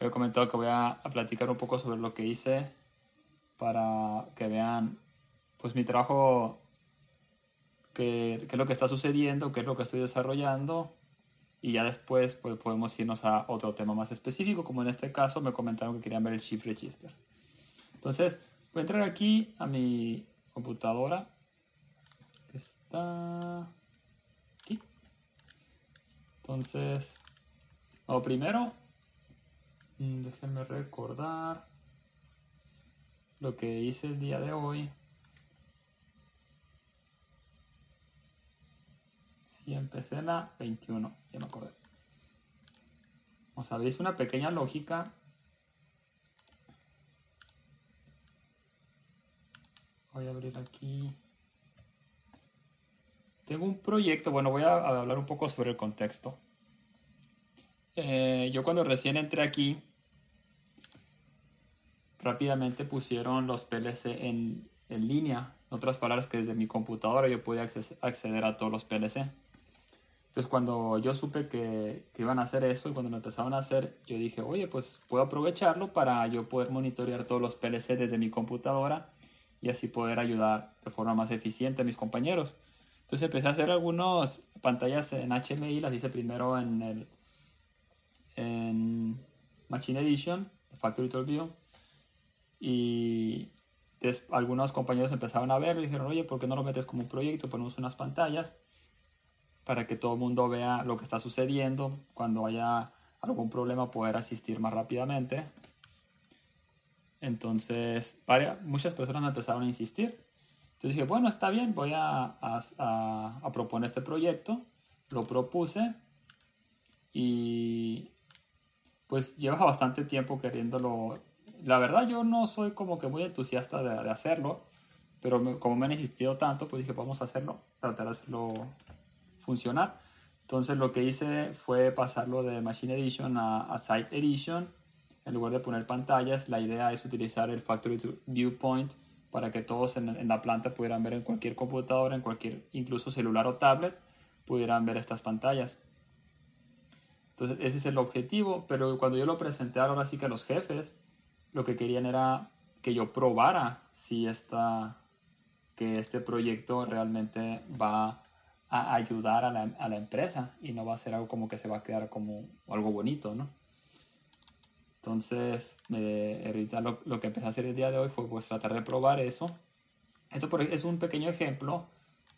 había comentado que voy a, a, platicar un poco sobre lo que hice para que vean pues mi trabajo, qué, qué es lo que está sucediendo, qué es lo que estoy desarrollando y ya después pues, podemos irnos a otro tema más específico, como en este caso me comentaron que querían ver el Shift Register. Entonces, voy a entrar aquí a mi computadora, que está aquí. Entonces, lo primero, déjenme recordar lo que hice el día de hoy. Sí, empecé en la 21, ya me acordé. Vamos a ver, hice una pequeña lógica. Voy a abrir aquí. Tengo un proyecto, bueno, voy a hablar un poco sobre el contexto. Eh, yo cuando recién entré aquí, rápidamente pusieron los PLC en, en, línea. En otras palabras, que desde mi computadora yo podía acceder a todos los PLC. Entonces, cuando yo supe que, que, iban a hacer eso y cuando me empezaron a hacer, yo dije, oye, pues puedo aprovecharlo para yo poder monitorear todos los PLC desde mi computadora y así poder ayudar de forma más eficiente a mis compañeros. Entonces empecé a hacer algunas pantallas en HMI, las hice primero en el en Machine Edition, Factory Tool View, y algunos compañeros empezaron a verlo y dijeron, oye, ¿por qué no lo metes como un proyecto? Ponemos unas pantallas para que todo el mundo vea lo que está sucediendo, cuando haya algún problema poder asistir más rápidamente. Entonces, varias, muchas personas me empezaron a insistir. Entonces dije, bueno, está bien, voy a, a, proponer este proyecto. Lo propuse y pues lleva bastante tiempo queriéndolo la verdad yo no soy como que muy entusiasta de, hacerlo, pero como me han insistido tanto, pues dije, vamos a hacerlo, tratar de hacerlo funcionar. Entonces lo que hice fue pasarlo de Machine Edition a, Site Edition. En lugar de poner pantallas, la idea es utilizar el Factory Viewpoint para que todos en, en, la planta pudieran ver en cualquier computadora, en cualquier, incluso celular o tablet, pudieran ver estas pantallas. Entonces ese es el objetivo, pero cuando yo lo presenté ahora sí que a los jefes, lo que querían era que yo probara si esta, que este proyecto realmente va a ayudar a la, a la, empresa y no va a ser algo como que se va a quedar como algo bonito, ¿no? Entonces, eh, ahorita lo, lo, que empecé a hacer el día de hoy fue pues tratar de probar eso. Esto es un pequeño ejemplo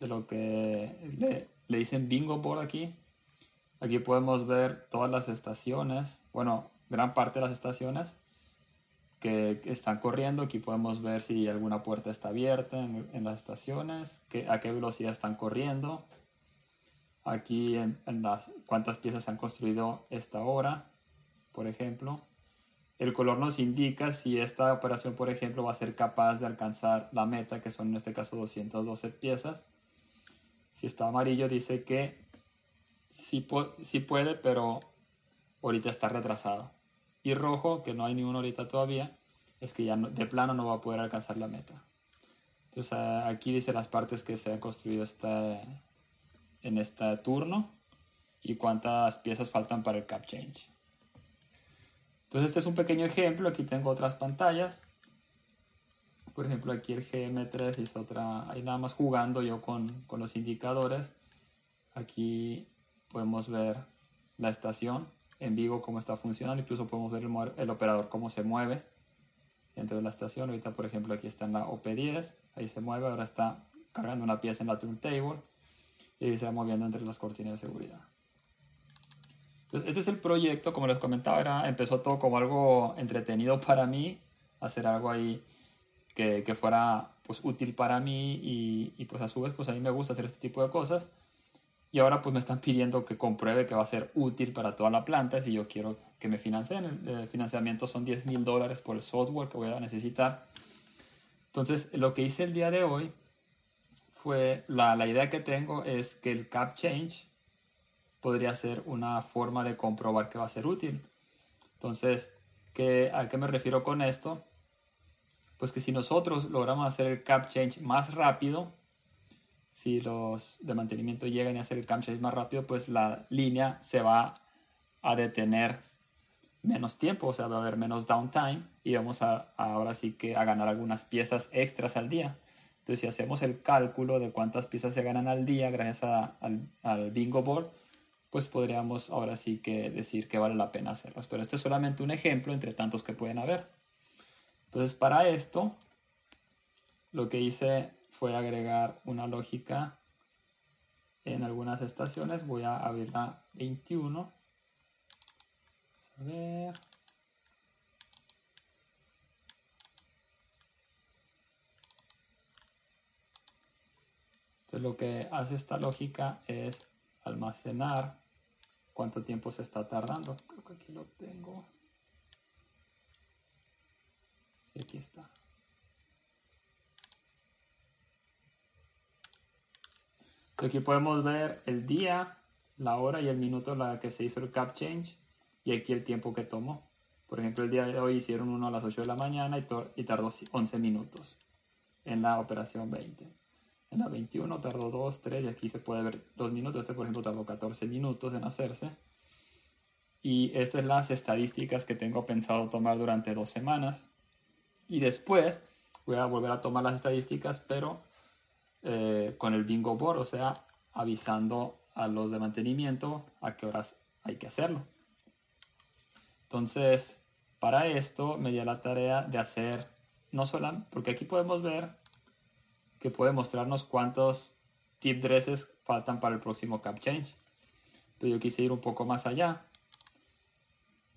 de lo que le, le dicen bingo board aquí. Aquí podemos ver todas las estaciones, bueno, gran parte de las estaciones que están corriendo. Aquí podemos ver si alguna puerta está abierta en, las estaciones, que, a qué velocidad están corriendo. Aquí en, en, las cuántas piezas se han construido esta hora, por ejemplo. El color nos indica si esta operación, por ejemplo, va a ser capaz de alcanzar la meta, que son en este caso 212 piezas. Si está amarillo, dice que sí, sí puede, pero ahorita está retrasado y rojo, que no hay ni uno ahorita todavía, es que ya no, de plano no va a poder alcanzar la meta. Entonces aquí dice las partes que se han construido este, en este turno y cuántas piezas faltan para el cap change. Entonces este es un pequeño ejemplo, aquí tengo otras pantallas. Por ejemplo aquí el GM3 es otra, ahí nada más jugando yo con, con los indicadores. Aquí podemos ver la estación en vivo cómo está funcionando. Incluso podemos ver el, operador cómo se mueve dentro de la estación. Ahorita, por ejemplo, aquí está en la OP10. Ahí se mueve. Ahora está cargando una pieza en la turntable. Y se va moviendo entre las cortinas de seguridad. Entonces, este es el proyecto. Como les comentaba, era, empezó todo como algo entretenido para mí. Hacer algo ahí que, que fuera pues, útil para mí. Y, y pues a su vez, pues a mí me gusta hacer este tipo de cosas. Y ahora pues me están pidiendo que compruebe que va a ser útil para toda la planta si yo quiero que me financien. El financiamiento son 10 mil dólares por el software que voy a necesitar. Entonces lo que hice el día de hoy fue, la, la idea que tengo es que el cap change podría ser una forma de comprobar que va a ser útil. Entonces, ¿qué, ¿a qué me refiero con esto? Pues que si nosotros logramos hacer el cap change más rápido, si los de mantenimiento llegan a hacer el camp change más rápido, pues la línea se va a detener menos tiempo, o sea, va a haber menos downtime y vamos a, ahora sí que a ganar algunas piezas extras al día. Entonces, si hacemos el cálculo de cuántas piezas se ganan al día gracias al, al bingo board, pues podríamos ahora sí que decir que vale la pena hacerlos. Pero este es solamente un ejemplo entre tantos que pueden haber. Entonces, para esto, lo que hice fue agregar una lógica en algunas estaciones. Voy a abrir la 21. A ver. Entonces lo que hace esta lógica es almacenar cuánto tiempo se está tardando. Creo que aquí lo tengo. Sí, aquí está. Aquí podemos ver el día, la hora y el minuto en la que se hizo el cap change y aquí el tiempo que tomó. Por ejemplo, el día de hoy hicieron uno a las 8 de la mañana y, y tardó 11 minutos en la operación 20. En la 21 tardó 2, 3 y aquí se puede ver 2 minutos. Este, por ejemplo, tardó 14 minutos en hacerse. Y estas son las estadísticas que tengo pensado tomar durante dos semanas. Y después voy a volver a tomar las estadísticas, pero eh, con el bingo board, o sea, avisando a los de mantenimiento a qué horas hay que hacerlo. Entonces, para esto me dio la tarea de hacer, no solo, porque aquí podemos ver que puede mostrarnos cuántos tip dresses faltan para el próximo cap change. Pero yo quise ir un poco más allá.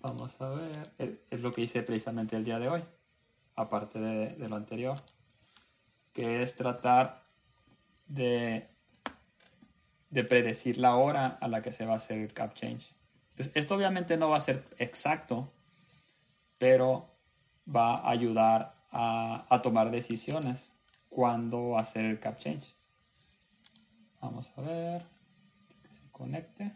Vamos a ver, es lo que hice precisamente el día de hoy, aparte de, de lo anterior, que es tratar de, de predecir la hora a la que se va a hacer el cap change esto obviamente no va a ser exacto, pero va a ayudar a, tomar decisiones cuando hacer el cap change. Vamos a ver que se conecte.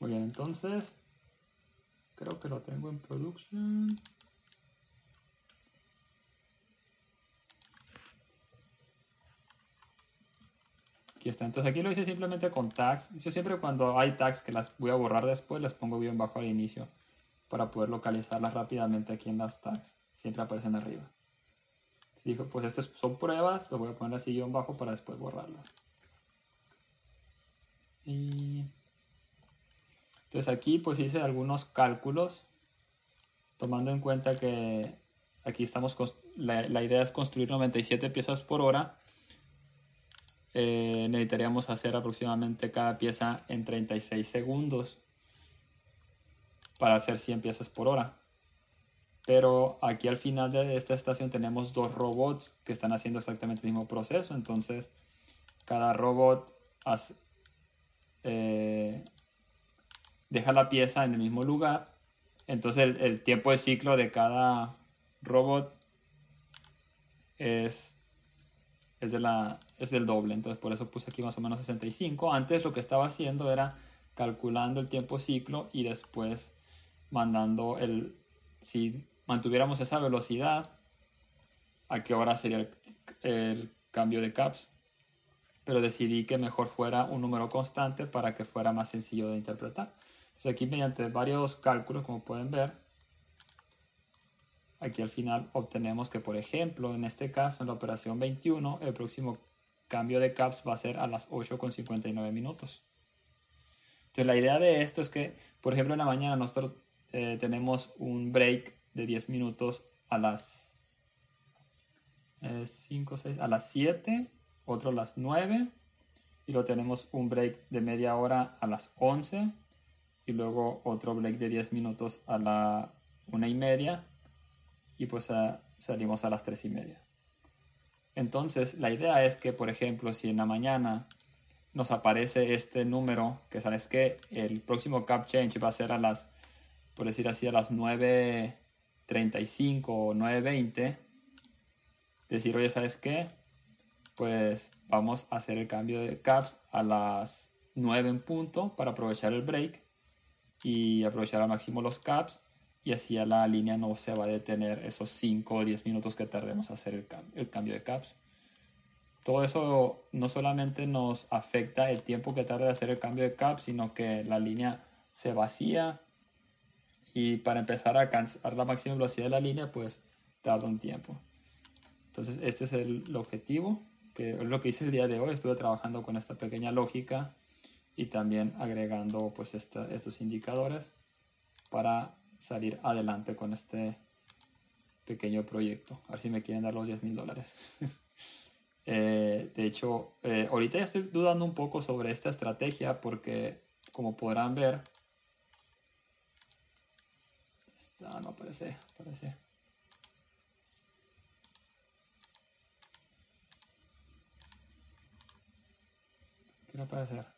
Muy bien, entonces creo que lo tengo en production. está. Entonces aquí lo hice simplemente con tags. Yo siempre cuando hay tags que las voy a borrar después, las pongo bien bajo al inicio para poder localizarlas rápidamente aquí en las tags. Siempre aparecen arriba. Si digo, pues estas son pruebas, lo voy a poner así guion bajo para después borrarlas. Y entonces aquí pues hice algunos cálculos tomando en cuenta que aquí estamos, la, la idea es construir 97 piezas por hora eh, necesitaríamos hacer aproximadamente cada pieza en 36 segundos para hacer 100 piezas por hora. Pero aquí al final de esta estación tenemos dos robots que están haciendo exactamente el mismo proceso. Entonces, cada robot eh, deja la pieza en el mismo lugar. Entonces, el, tiempo de ciclo de cada robot es es, de la, es del doble, entonces por eso puse aquí más o menos 65. Antes lo que estaba haciendo era calculando el tiempo ciclo y después mandando el, si mantuviéramos esa velocidad, a qué hora sería el, cambio de caps. Pero decidí que mejor fuera un número constante para que fuera más sencillo de interpretar. Entonces aquí mediante varios cálculos, como pueden ver, aquí al final obtenemos que, por ejemplo, en este caso, en la operación 21, el próximo cambio de caps va a ser a las 8.59 minutos. Entonces, la idea de esto es que, por ejemplo, en la mañana nosotros eh, tenemos un break de 10 minutos a las 5, eh, 6, a las 7, otro a las 9, y luego tenemos un break de media hora a las 11, y luego otro break de 10 minutos a la 1 y media, y pues salimos a las 3 y media. Entonces, la idea es que, por ejemplo, si en la mañana nos aparece este número, que sabes que el próximo cap change va a ser a las, por decir así, a las 9.35 o 9.20, decir, oye, ¿sabes qué? Pues vamos a hacer el cambio de caps a las 9 en punto para aprovechar el break y aprovechar al máximo los caps y así a la línea no se va a detener esos 5 o 10 minutos que tardemos a hacer el, cambio de caps. todo eso no solamente nos afecta el tiempo que tarda de hacer el cambio de cap, sino que la línea se vacía y para empezar a alcanzar la máxima velocidad de la línea, pues tarda un tiempo. Entonces, este es el, objetivo, que es lo que hice el día de hoy. Estuve trabajando con esta pequeña lógica y también agregando pues estos indicadores para salir adelante con este pequeño proyecto. A ver si me quieren dar los 10 mil dólares. Eh, de hecho, eh, ahorita ya estoy dudando un poco sobre esta estrategia porque, como podrán ver, no aparece, aparece. Quiero aparecer.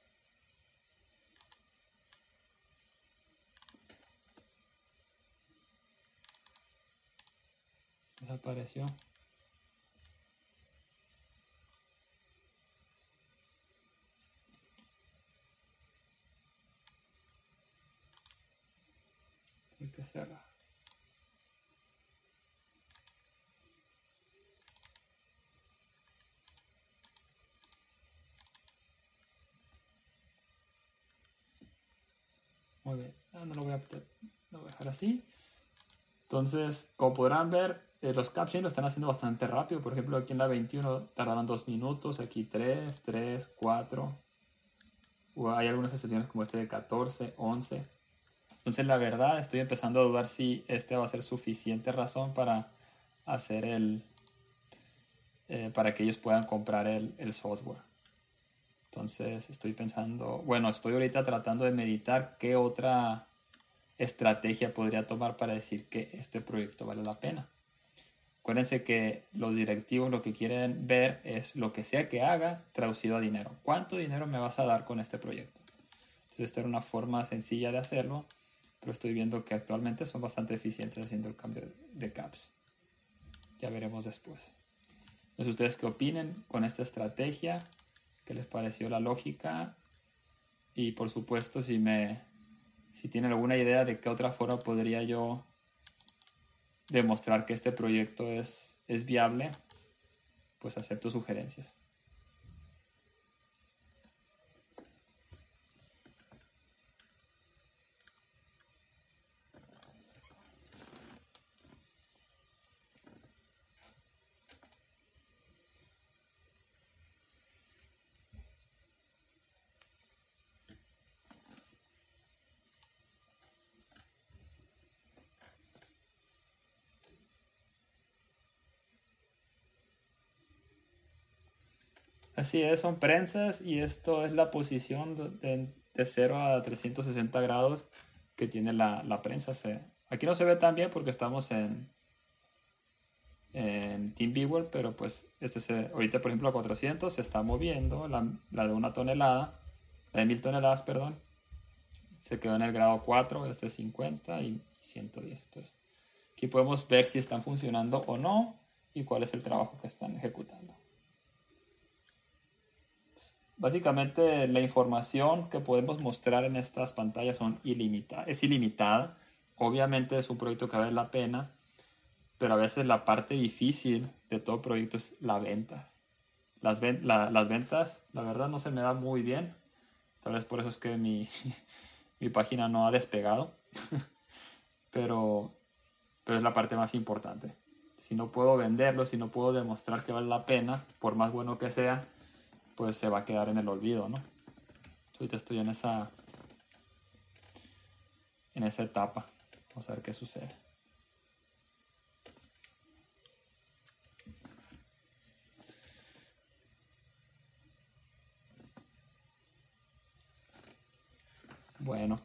Desapareció. Hay que cerrar. Muy bien, ah, no lo voy a, lo voy a dejar así. Entonces, como podrán ver, eh, los captions lo están haciendo bastante rápido. Por ejemplo, aquí en la 21 tardaron 2 minutos, aquí 3, 3, 4. O hay algunas excepciones como este de 14, 11. Entonces, la verdad, estoy empezando a dudar si este va a ser suficiente razón para hacer el. Eh, para que ellos puedan comprar el software. Entonces estoy pensando, bueno, estoy ahorita tratando de meditar qué otra estrategia podría tomar para decir que este proyecto vale la pena. Acuérdense que los directivos lo que quieren ver es lo que sea que haga traducido a dinero. ¿Cuánto dinero me vas a dar con este proyecto? Entonces esta era una forma sencilla de hacerlo, pero estoy viendo que actualmente son bastante eficientes haciendo el cambio de caps. Ya veremos después. Entonces, ¿ustedes qué opinen con esta estrategia? qué les pareció la lógica y por supuesto si me si tienen alguna idea de qué otra forma podría yo demostrar que este proyecto es, es viable, pues acepto sugerencias. Así es, son prensas y esto es la posición de, de 0 a 360 grados que tiene la, la prensa. Se, aquí no se ve tan bien porque estamos en, en TeamViewer, pero pues este se, ahorita por ejemplo a 400 se está moviendo, la, la, de una tonelada, la de mil toneladas, perdón, se quedó en el grado 4, este es 50 y 110. Entonces, aquí podemos ver si están funcionando o no y cuál es el trabajo que están ejecutando. Básicamente la información que podemos mostrar en estas pantallas son ilimitadas, es ilimitada. Obviamente es un proyecto que vale la pena, pero a veces la parte difícil de todo proyecto es la venta. Las, las ventas, la verdad, no se me da muy bien. Tal vez por eso es que mi, mi página no ha despegado. pero, pero es la parte más importante. Si no puedo venderlo, si no puedo demostrar que vale la pena, por más bueno que sea, pues se va a quedar en el olvido, ¿no? Ahorita estoy en esa en esa etapa. Vamos a ver qué sucede. Bueno,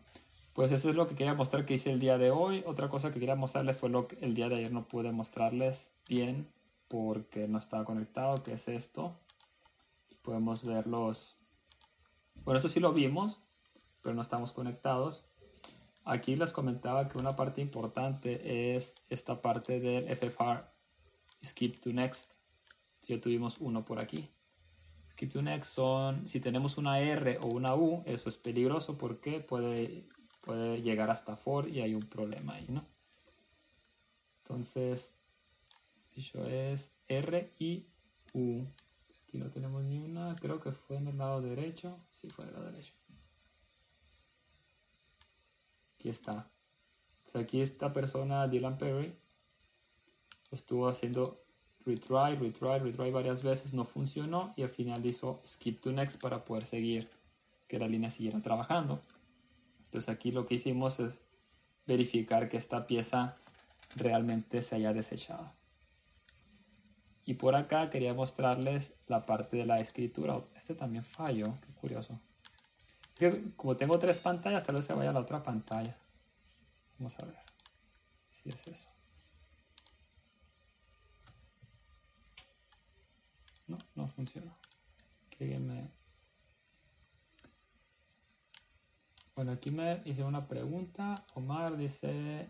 pues eso es lo que quería mostrar que hice el día de hoy. Otra cosa que quería mostrarles fue lo que el día de ayer no pude mostrarles bien porque no estaba conectado, que es esto podemos ver los... Bueno, esto sí lo vimos, pero no estamos conectados. Aquí les comentaba que una parte importante es esta parte del FFR Skip to Next. Ya tuvimos uno por aquí. Skip to Next son, si tenemos una R o una U, eso es peligroso porque puede, puede llegar hasta for y hay un problema ahí, ¿no? Entonces, eso es R y U Aquí no tenemos ni una. Creo que fue en el lado derecho. Sí, fue en el lado derecho. Aquí está. aquí esta persona, Dylan Perry, estuvo haciendo retry, retry, retry varias veces. No funcionó y al final hizo skip to next para poder seguir, que la línea siguiera trabajando. Entonces aquí lo que hicimos es verificar que esta pieza realmente se haya desechado. Y por acá quería mostrarles la parte de la escritura. Este también falló, qué curioso. Como tengo tres pantallas, tal vez se vaya a la otra pantalla. Vamos a ver si es eso. No, no funciona. Bueno, aquí me hice una pregunta. Omar dice...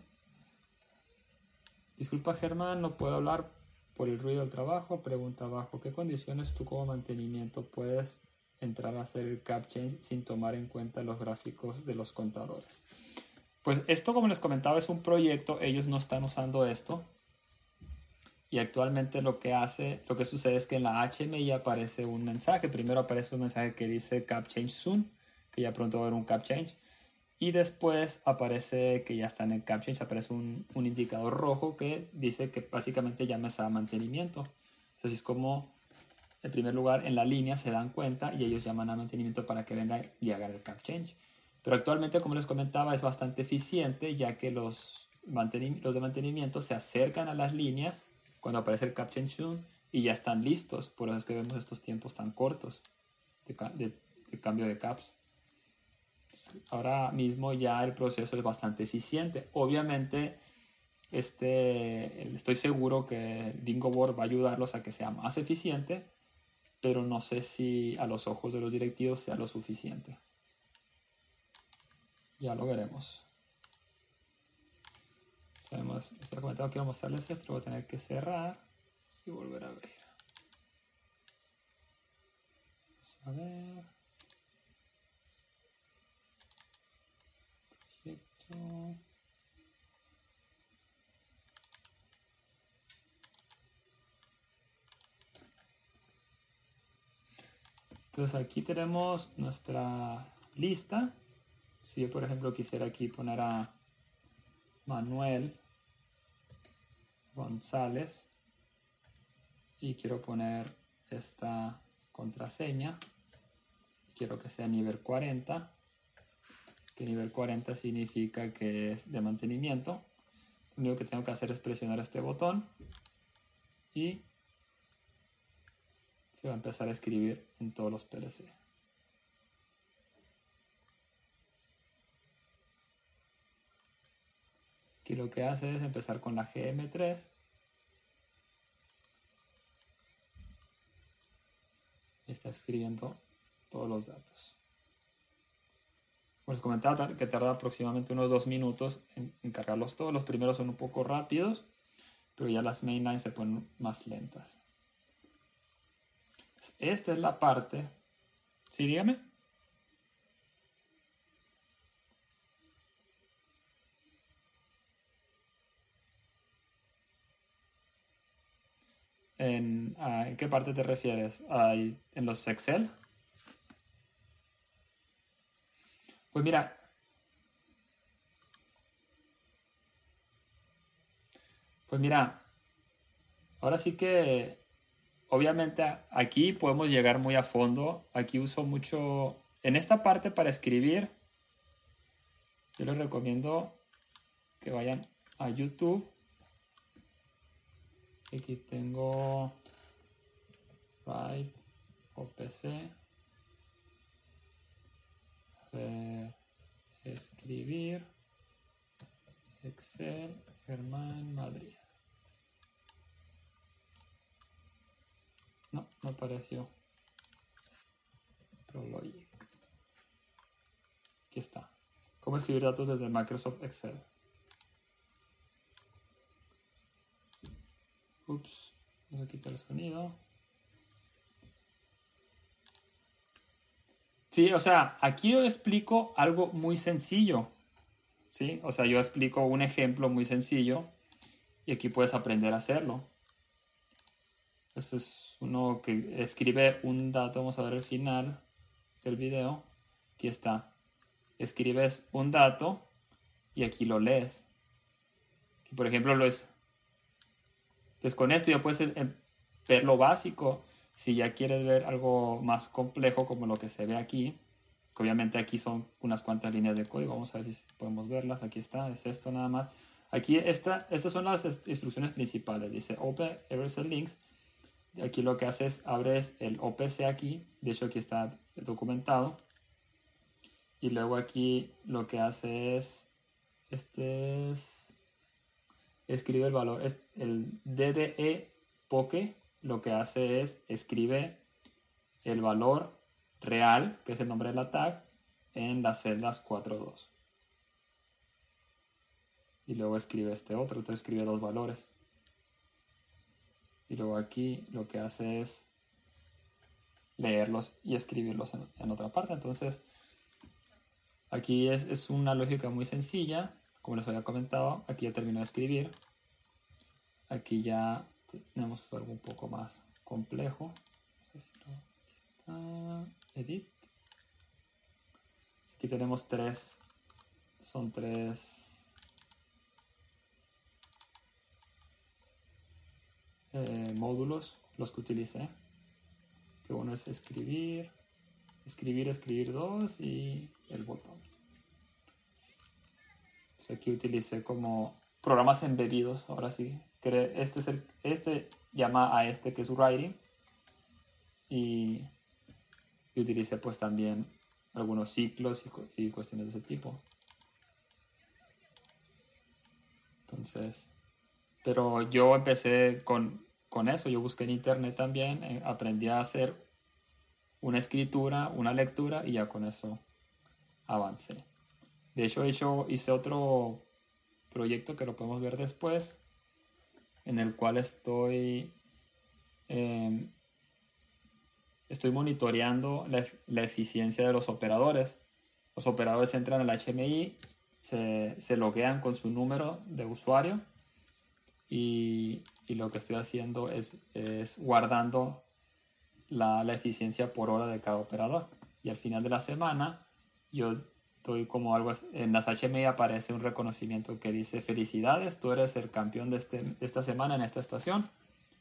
Disculpa Germán, no puedo hablar por el ruido del trabajo. Pregunta abajo, ¿qué condiciones tú como mantenimiento puedes entrar a hacer el cap change sin tomar en cuenta los gráficos de los contadores? Pues esto, como les comentaba, es un proyecto. Ellos no están usando esto. Y actualmente lo que hace, lo que sucede es que en la HMI aparece un mensaje. Primero aparece un mensaje que dice cap change soon, que ya pronto va a haber un cap change. Y después aparece que ya está en el caption, aparece un, un indicador rojo que dice que básicamente llames a mantenimiento. Entonces es como, en primer lugar, en la línea se dan cuenta y ellos llaman a mantenimiento para que venga y haga el cap change. Pero actualmente, como les comentaba, es bastante eficiente ya que los, los de mantenimiento se acercan a las líneas cuando aparece el cap change soon y ya están listos. Por eso es que vemos estos tiempos tan cortos de cambio de caps ahora mismo ya el proceso es bastante eficiente. Obviamente, este, estoy seguro que Bingo Board va a ayudarlos a que sea más eficiente, pero no sé si a los ojos de los directivos sea lo suficiente. Ya lo veremos. Sabemos, comentado quiero mostrarles esto, voy a tener que cerrar y volver a abrir. Vamos a ver. Entonces aquí tenemos nuestra lista. Si yo por ejemplo quisiera aquí poner a Manuel González y quiero poner esta contraseña, quiero que sea nivel 40 que nivel 40 significa que es de mantenimiento. Lo único que tengo que hacer es presionar este botón y se va a empezar a escribir en todos los PLC. Aquí lo que hace es empezar con la GM3 y está escribiendo todos los datos. Como les comentaba, que tarda aproximadamente unos dos minutos en, cargarlos todos. Los primeros son un poco rápidos, pero ya las mainlines se ponen más lentas. Esta es la parte. ¿Sí, dígame? ¿En, ¿En qué parte te refieres? ¿En los Excel? Pues mira, pues mira, ahora sí que obviamente aquí podemos llegar muy a fondo. Aquí uso mucho, en esta parte para escribir, yo les recomiendo que vayan a YouTube. Aquí tengo Byte OPC escribir Excel Germán Madrid. No, no apareció. ProLogic. Aquí está. ¿Cómo escribir datos desde Microsoft Excel? Ups, vamos a quitar el sonido. Sí, o sea, aquí yo explico algo muy sencillo. ¿Sí? O sea, yo explico un ejemplo muy sencillo y aquí puedes aprender a hacerlo. Eso es uno que escribe un dato, vamos a ver el final del video. Aquí está. Escribes un dato y aquí lo lees. Aquí, por ejemplo, lo es. Entonces con esto ya puedes em, ver lo básico. Si ya quieres ver algo más complejo como lo que se ve aquí, obviamente aquí son unas cuantas líneas de código. Vamos a ver si podemos verlas. Aquí está, es esto nada más. Aquí esta, estas son las instrucciones principales. Dice Open Everset Links aquí lo que haces, abres el OPC aquí, de hecho aquí está documentado. Y luego aquí lo que hace es, este es, escribe el valor, es el DDE Poke lo que hace es, escribe el valor real, que es el nombre de la tag, en las celdas 4.2. Y luego escribe este otro, entonces escribe dos valores y luego aquí lo que hace es leerlos y escribirlos en, otra parte. Entonces, aquí es, una lógica muy sencilla, como les había comentado. Aquí ya terminó de escribir. Aquí ya tenemos algo un poco más complejo. edit. Aquí tenemos tres, son tres Eh, módulos, los que utilicé. Que uno es escribir, escribir, escribir dos y el botón. aquí utilicé como programas embebidos, ahora sí. Este, es el, este llama a este que es writing. Y, y utilicé pues también algunos ciclos y, cuestiones de ese tipo. Entonces, pero yo empecé con, eso, yo busqué en internet también, eh, aprendí a hacer una escritura, una lectura y ya con eso avancé. De hecho hice otro proyecto que lo podemos ver después, en el cual estoy, em, estoy monitoreando la, la, eficiencia de los operadores. Los operadores entran al HMI, se, se loguean con su número de usuario y, lo que estoy haciendo es, es guardando la, la, eficiencia por hora de cada operador. Y al final de la semana yo doy como algo, en las HMI aparece un reconocimiento que dice felicidades, tú eres el campeón de, este, de esta semana en esta estación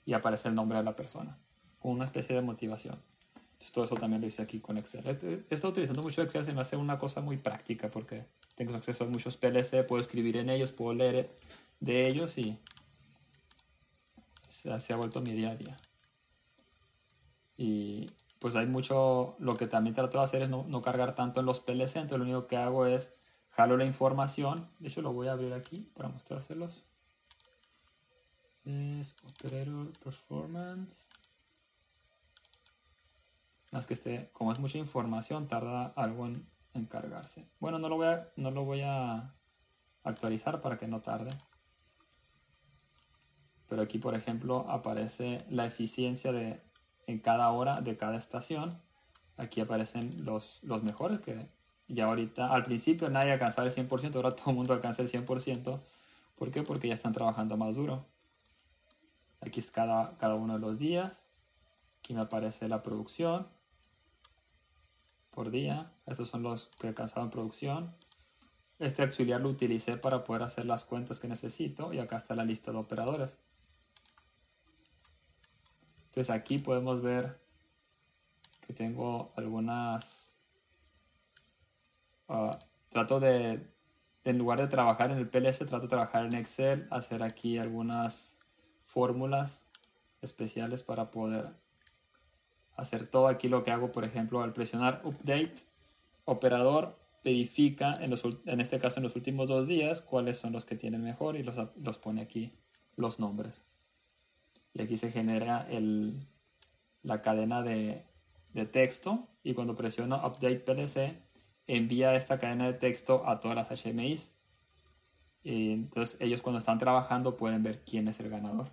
y aparece el nombre de la persona, con una especie de motivación. Entonces todo eso también lo hice aquí con Excel. He estado utilizando mucho Excel, se me hace una cosa muy práctica porque tengo acceso a muchos PLC, puedo escribir en ellos, puedo leer de ellos y se, ha vuelto mi día a día. Y pues hay mucho, lo que también trato de hacer es no, cargar tanto en los PLC, entonces lo único que hago es jalo la información, de hecho lo voy a abrir aquí para mostrárselos. Es Operator Performance. Más que este, como es mucha información, tarda algo en, en cargarse. Bueno, no lo voy a, no lo voy a actualizar para que no tarde. Pero aquí, por ejemplo, aparece la eficiencia de, en cada hora de cada estación. Aquí aparecen los, los mejores que ya ahorita, al principio nadie alcanzaba el 100%, ahora todo el mundo alcanza el 100%. ¿Por qué? Porque ya están trabajando más duro. Aquí es cada, cada uno de los días. Aquí me aparece la producción por día. Estos son los que en producción. Este auxiliar lo utilicé para poder hacer las cuentas que necesito y acá está la lista de operadores. Entonces aquí podemos ver que tengo algunas... Ah, trato de, en lugar de trabajar en el PLS, trato de trabajar en Excel, hacer aquí algunas fórmulas especiales para poder hacer todo aquí lo que hago, por ejemplo, al presionar Update, operador verifica, en, los, en este caso en los últimos dos días, cuáles son los que tienen mejor y los, los pone aquí los nombres y aquí se genera el, la cadena de, de, texto y cuando presiono Update PLC envía esta cadena de texto a todas las HMIs y entonces ellos cuando están trabajando pueden ver quién es el ganador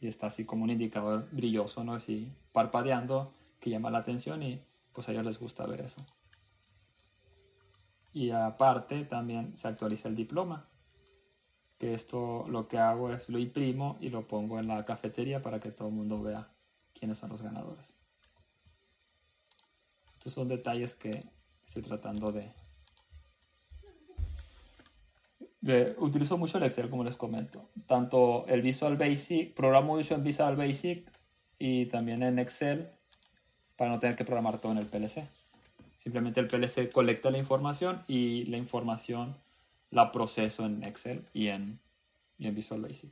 y está así como un indicador brilloso, ¿no? Así parpadeando que llama la atención y pues a ellos les gusta ver eso. Y aparte también se actualiza el diploma que esto lo que hago es lo imprimo y lo pongo en la cafetería para que todo el mundo vea quiénes son los ganadores. Estos son detalles que estoy tratando de, utilizo mucho el Excel, como les comento. Tanto el Visual Basic, programo mucho en Visual Basic y también en Excel para no tener que programar todo en el PLC. Simplemente el PLC colecta la información y la información la proceso en Excel y en, y en Visual Basic.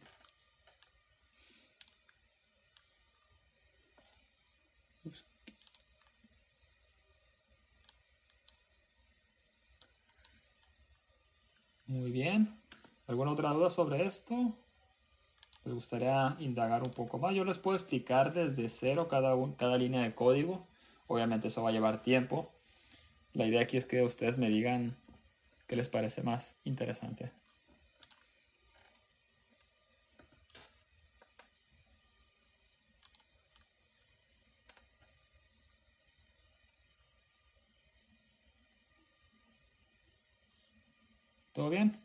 Muy bien. ¿Alguna otra duda sobre esto? ¿Les gustaría indagar un poco más? Yo les puedo explicar desde cero cada, cada línea de código. Obviamente eso va a llevar tiempo. La idea aquí es que ustedes me digan qué les parece más interesante. ¿Todo bien?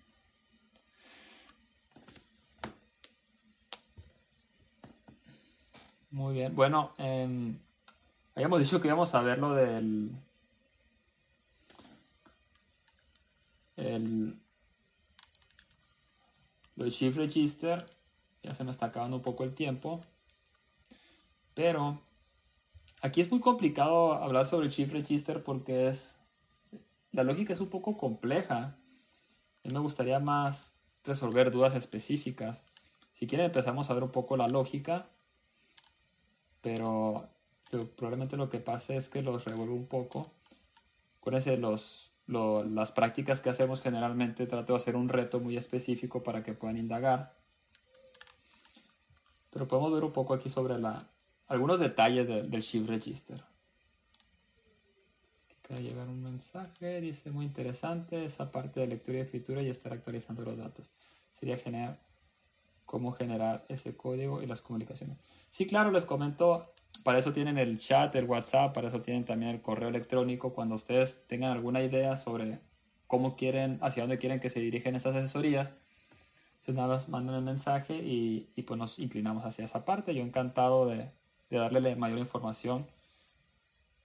Muy bien. Bueno, eh, habíamos dicho que íbamos a ver lo del... El, lo del Shift Register. Ya se me está acabando un poco el tiempo. Pero aquí es muy complicado hablar sobre el Shift Register porque es... La lógica es un poco compleja. A me gustaría más resolver dudas específicas. Si quieren empezamos a ver un poco la lógica, pero probablemente lo que pase es que los revuelvo un poco. Acuérdense, los, las prácticas que hacemos generalmente trato de hacer un reto muy específico para que puedan indagar. Pero podemos ver un poco aquí sobre la, algunos detalles del Shift Register acaba de llegar un mensaje, dice muy interesante esa parte de lectura y escritura y estar actualizando los datos. Sería genial cómo generar ese código y las comunicaciones. Sí, claro, les comento, para eso tienen el chat, el WhatsApp, para eso tienen también el correo electrónico. Cuando ustedes tengan alguna idea sobre cómo quieren, hacia dónde quieren que se dirigen esas asesorías, se más mandan el mensaje y, y, pues nos inclinamos hacia esa parte. Yo encantado de, de darle mayor información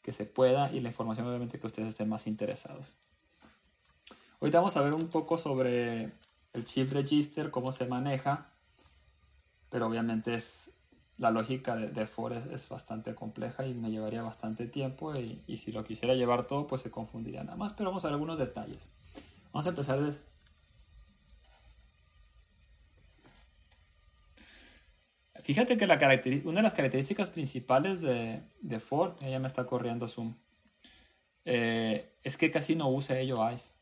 que se pueda y la información obviamente que ustedes estén más interesados. Hoy vamos a ver un poco sobre el Chief Register, cómo se maneja, pero obviamente es la lógica de, de es, bastante compleja y me llevaría bastante tiempo y, si lo quisiera llevar todo pues se confundiría nada más, pero vamos a ver algunos detalles. Vamos a empezar desde Fíjate que una de las características principales de, Ford, ella me está corriendo Zoom, eh, es que casi no usa EOIs.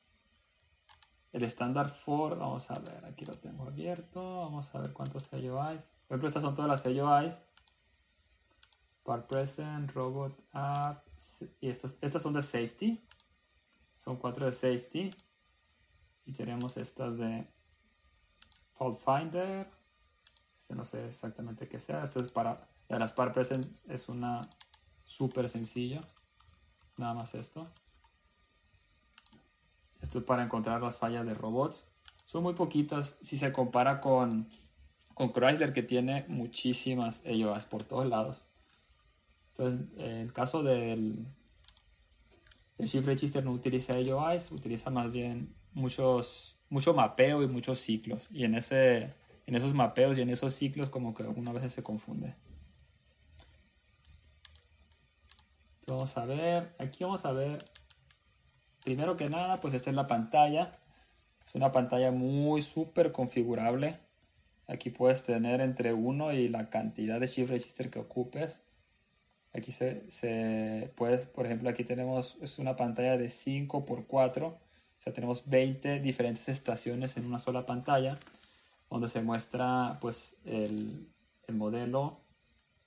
El estándar Ford, vamos a ver, aquí lo tengo abierto, vamos a ver cuántos EOIs. Por ejemplo, estas son todas las EOIs. Part Present, Robot App, y estas, estas son de Safety. Son cuatro de Safety. Y tenemos estas de Fault Finder, este no sé exactamente qué sea. Este es para la las par present es una súper sencilla. Nada más esto. Esto es para encontrar las fallas de robots. Son muy poquitas si se compara con, con Chrysler que tiene muchísimas EOAs por todos lados. Entonces, en el caso del, el Shift Register no utiliza EOIs, utiliza más bien muchos, mucho mapeo y muchos ciclos. Y en ese en esos mapeos y en esos ciclos como que algunas veces se confunde. Vamos a ver, aquí vamos a ver, primero que nada, pues esta es la pantalla. Es una pantalla muy súper configurable. Aquí puedes tener entre 1 y la cantidad de shift register que ocupes. Aquí se, se puede, por ejemplo, aquí tenemos es una pantalla de 5 por 4. O sea, tenemos 20 diferentes estaciones en una sola pantalla donde se muestra pues el, modelo,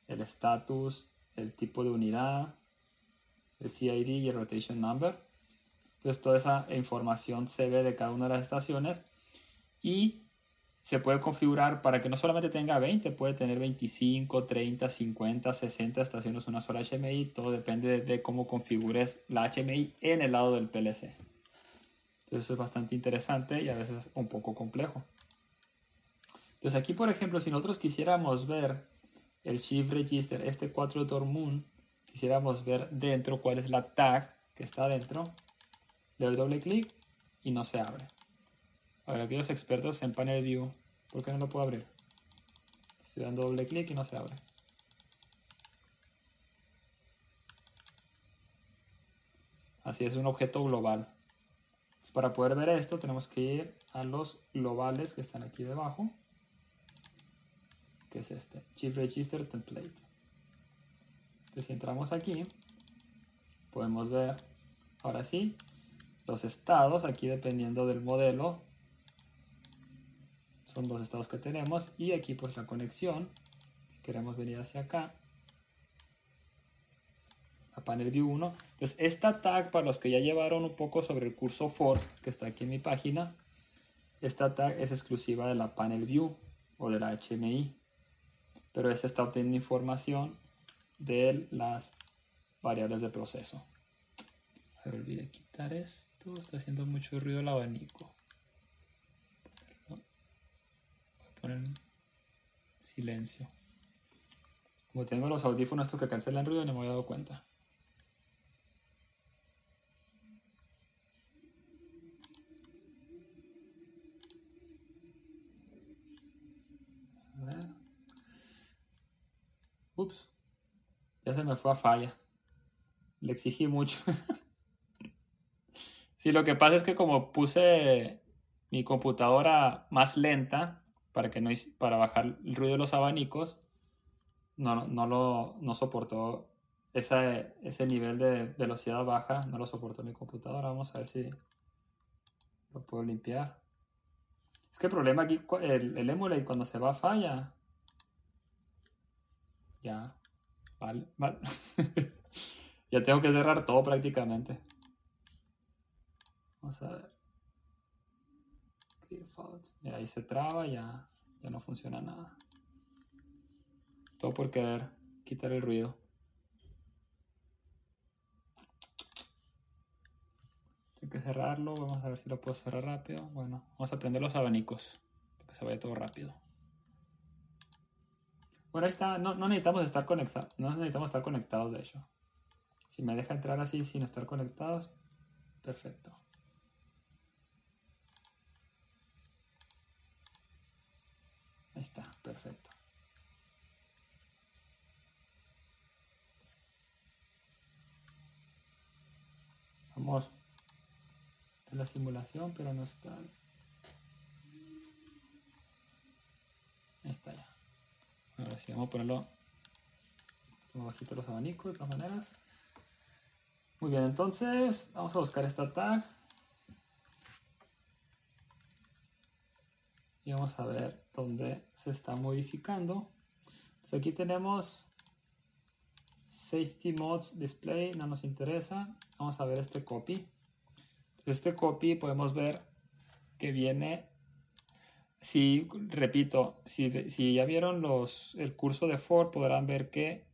el estatus, el tipo de unidad, el CID y el rotation number. Entonces toda esa información se ve de cada una de las estaciones y se puede configurar para que no solamente tenga 20, puede tener 25, 30, 50, 60 estaciones una sola HMI. Todo depende de cómo configures la HMI en el lado del PLC. Entonces eso es bastante interesante y a veces un poco complejo. Entonces aquí, por ejemplo, si nosotros quisiéramos ver el shift register, este 4 moon, quisiéramos ver dentro cuál es la tag que está dentro, le doy doble clic y no se abre. Ahora, aquellos expertos en panel view, ¿por qué no lo puedo abrir? Estoy dando doble clic y no se abre. Así es un objeto global. para poder ver esto tenemos que ir a los globales que están aquí debajo. Que es este, Chief Register Template. Entonces si entramos aquí, podemos ver, ahora sí, los estados, aquí dependiendo del modelo, son los estados que tenemos. Y aquí pues la conexión, si queremos venir hacia acá, panel view 1. Entonces esta tag, para los que ya llevaron un poco sobre el curso for, que está aquí en mi página, esta tag es exclusiva de la panel view o de la HMI. Pero esta está obteniendo información de las variables de proceso. A ver, olvidé quitar esto, está haciendo mucho ruido el abanico. Voy a poner silencio. Como tengo los audífonos estos que cancelan ruido, no me había dado cuenta. Ups. Ya se me fue a falla. Le exigí mucho. sí, lo que pasa es que como puse mi computadora más lenta para que no para bajar el ruido de los abanicos, no, no lo no soportó ese, ese nivel de velocidad baja, no lo soportó mi computadora. Vamos a ver si lo puedo limpiar. Es que el problema aquí, el, el cuando se va falla. Ya. Vale, vale. ya tengo que cerrar todo prácticamente. Vamos a ver. Mira, ahí se traba, ya, ya no funciona nada. Todo por querer quitar el ruido. Tengo que cerrarlo. Vamos a ver si lo puedo cerrar rápido. Bueno, vamos a prender los abanicos. Para que se vaya todo rápido. Bueno, ahí está. No, necesitamos estar conectados. No necesitamos estar conectados, de hecho. Si me deja entrar así sin estar conectados, perfecto. Está, perfecto. Vamos a la simulación, pero no está. Está ya. Ahora sí, vamos a ponerlo bajito los abanicos de todas maneras. Muy bien, entonces vamos a buscar esta tag. Y vamos a ver dónde se está modificando. Entonces aquí tenemos Safety Modes Display, no nos interesa. Vamos a ver este copy. Este copy podemos ver que viene si, repito, si, si, ya vieron los, el curso de Ford, podrán ver que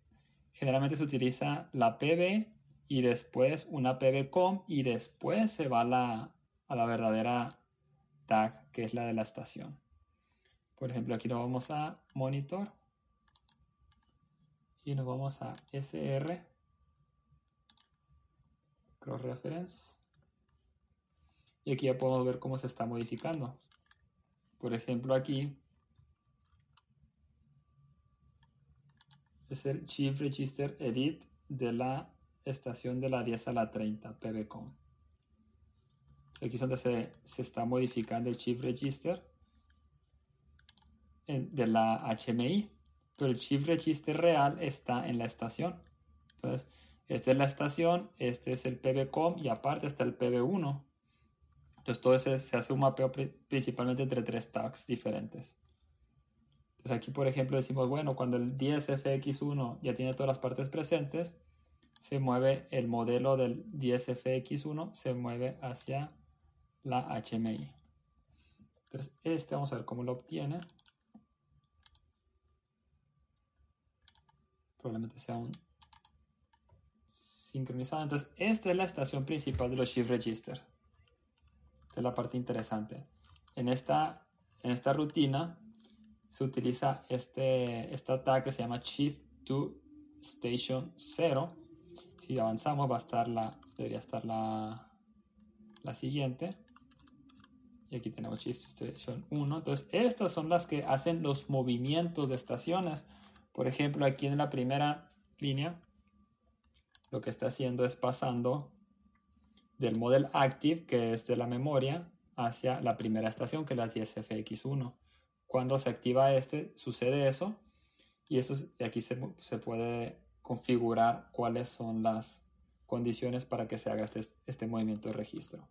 generalmente se utiliza la PB y después una PBCOM y después se va la, a la verdadera tag, que es la de la estación. Por ejemplo, aquí lo vamos a Monitor y nos vamos a SR Cross Reference y aquí ya podemos ver cómo se está modificando. Por ejemplo, aquí es el Chief Register Edit de la estación de la 10 a la 30 PBCOM. Aquí es donde se, está modificando el Chief Register de la HMI, pero el Chief Register real está en la estación. Entonces, esta es la estación, este es el PBCOM y aparte está el PB1. Entonces todo ese, se hace un mapeo principalmente entre tres tags diferentes. Entonces aquí por ejemplo decimos, bueno, cuando el 10FX1 ya tiene todas las partes presentes, se mueve el modelo del 10FX1, se mueve hacia la HMI. Entonces este vamos a ver cómo lo obtiene. Probablemente sea un sincronizado. Entonces esta es la estación principal de los Shift Register es la parte interesante. En esta, en esta rutina se utiliza este, este ataque que se llama Shift to Station 0. Si avanzamos va a estar la, debería estar la, la siguiente. Y aquí tenemos Shift to Station 1. Entonces estas son las que hacen los movimientos de estaciones. Por ejemplo, aquí en la primera línea, lo que está haciendo es pasando del model active, que es de la memoria, hacia la primera estación, que es la 10FX1. Cuando se activa este, sucede eso. Y eso, aquí se, se puede configurar cuáles son las condiciones para que se haga este, este movimiento de registro.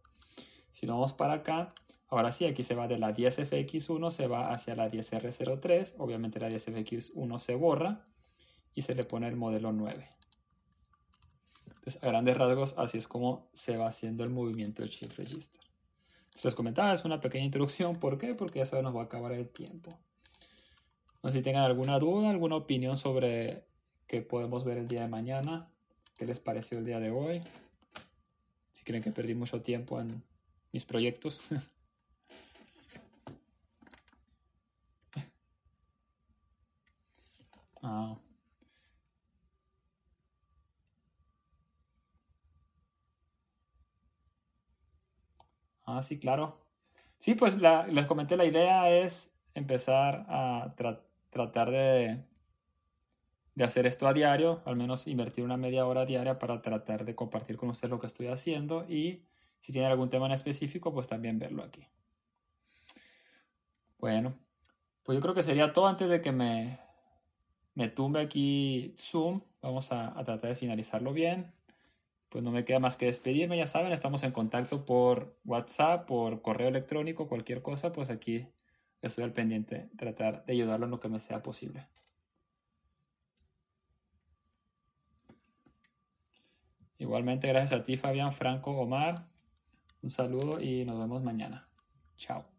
Si nos vamos para acá, ahora sí, aquí se va de la 10FX1, se va hacia la 10R03. Obviamente la 10FX1 se borra y se le pone el modelo 9. Entonces, a grandes rasgos, así es como se va haciendo el movimiento del Shift Register. Se les comentaba, es una pequeña introducción. ¿Por qué? Porque ya se nos va a acabar el tiempo. No sé si tengan alguna duda, alguna opinión sobre qué podemos ver el día de mañana. ¿Qué les pareció el día de hoy? Si creen que perdí mucho tiempo en mis proyectos. ah. Ah, sí, claro. Sí, pues les comenté, la idea es empezar a tratar de, hacer esto a diario, al menos invertir una media hora diaria para tratar de compartir con ustedes lo que estoy haciendo y si tienen algún tema en específico, pues también verlo aquí. Bueno, pues yo creo que sería todo antes de que me, me tumbe aquí Zoom. Vamos a tratar de finalizarlo bien pues no me queda más que despedirme, ya saben, estamos en contacto por WhatsApp, por correo electrónico, cualquier cosa, pues aquí estoy al pendiente, tratar de ayudarlo en lo que me sea posible. Igualmente, gracias a ti, Fabián, Franco, Omar. Un saludo y nos vemos mañana. Chao.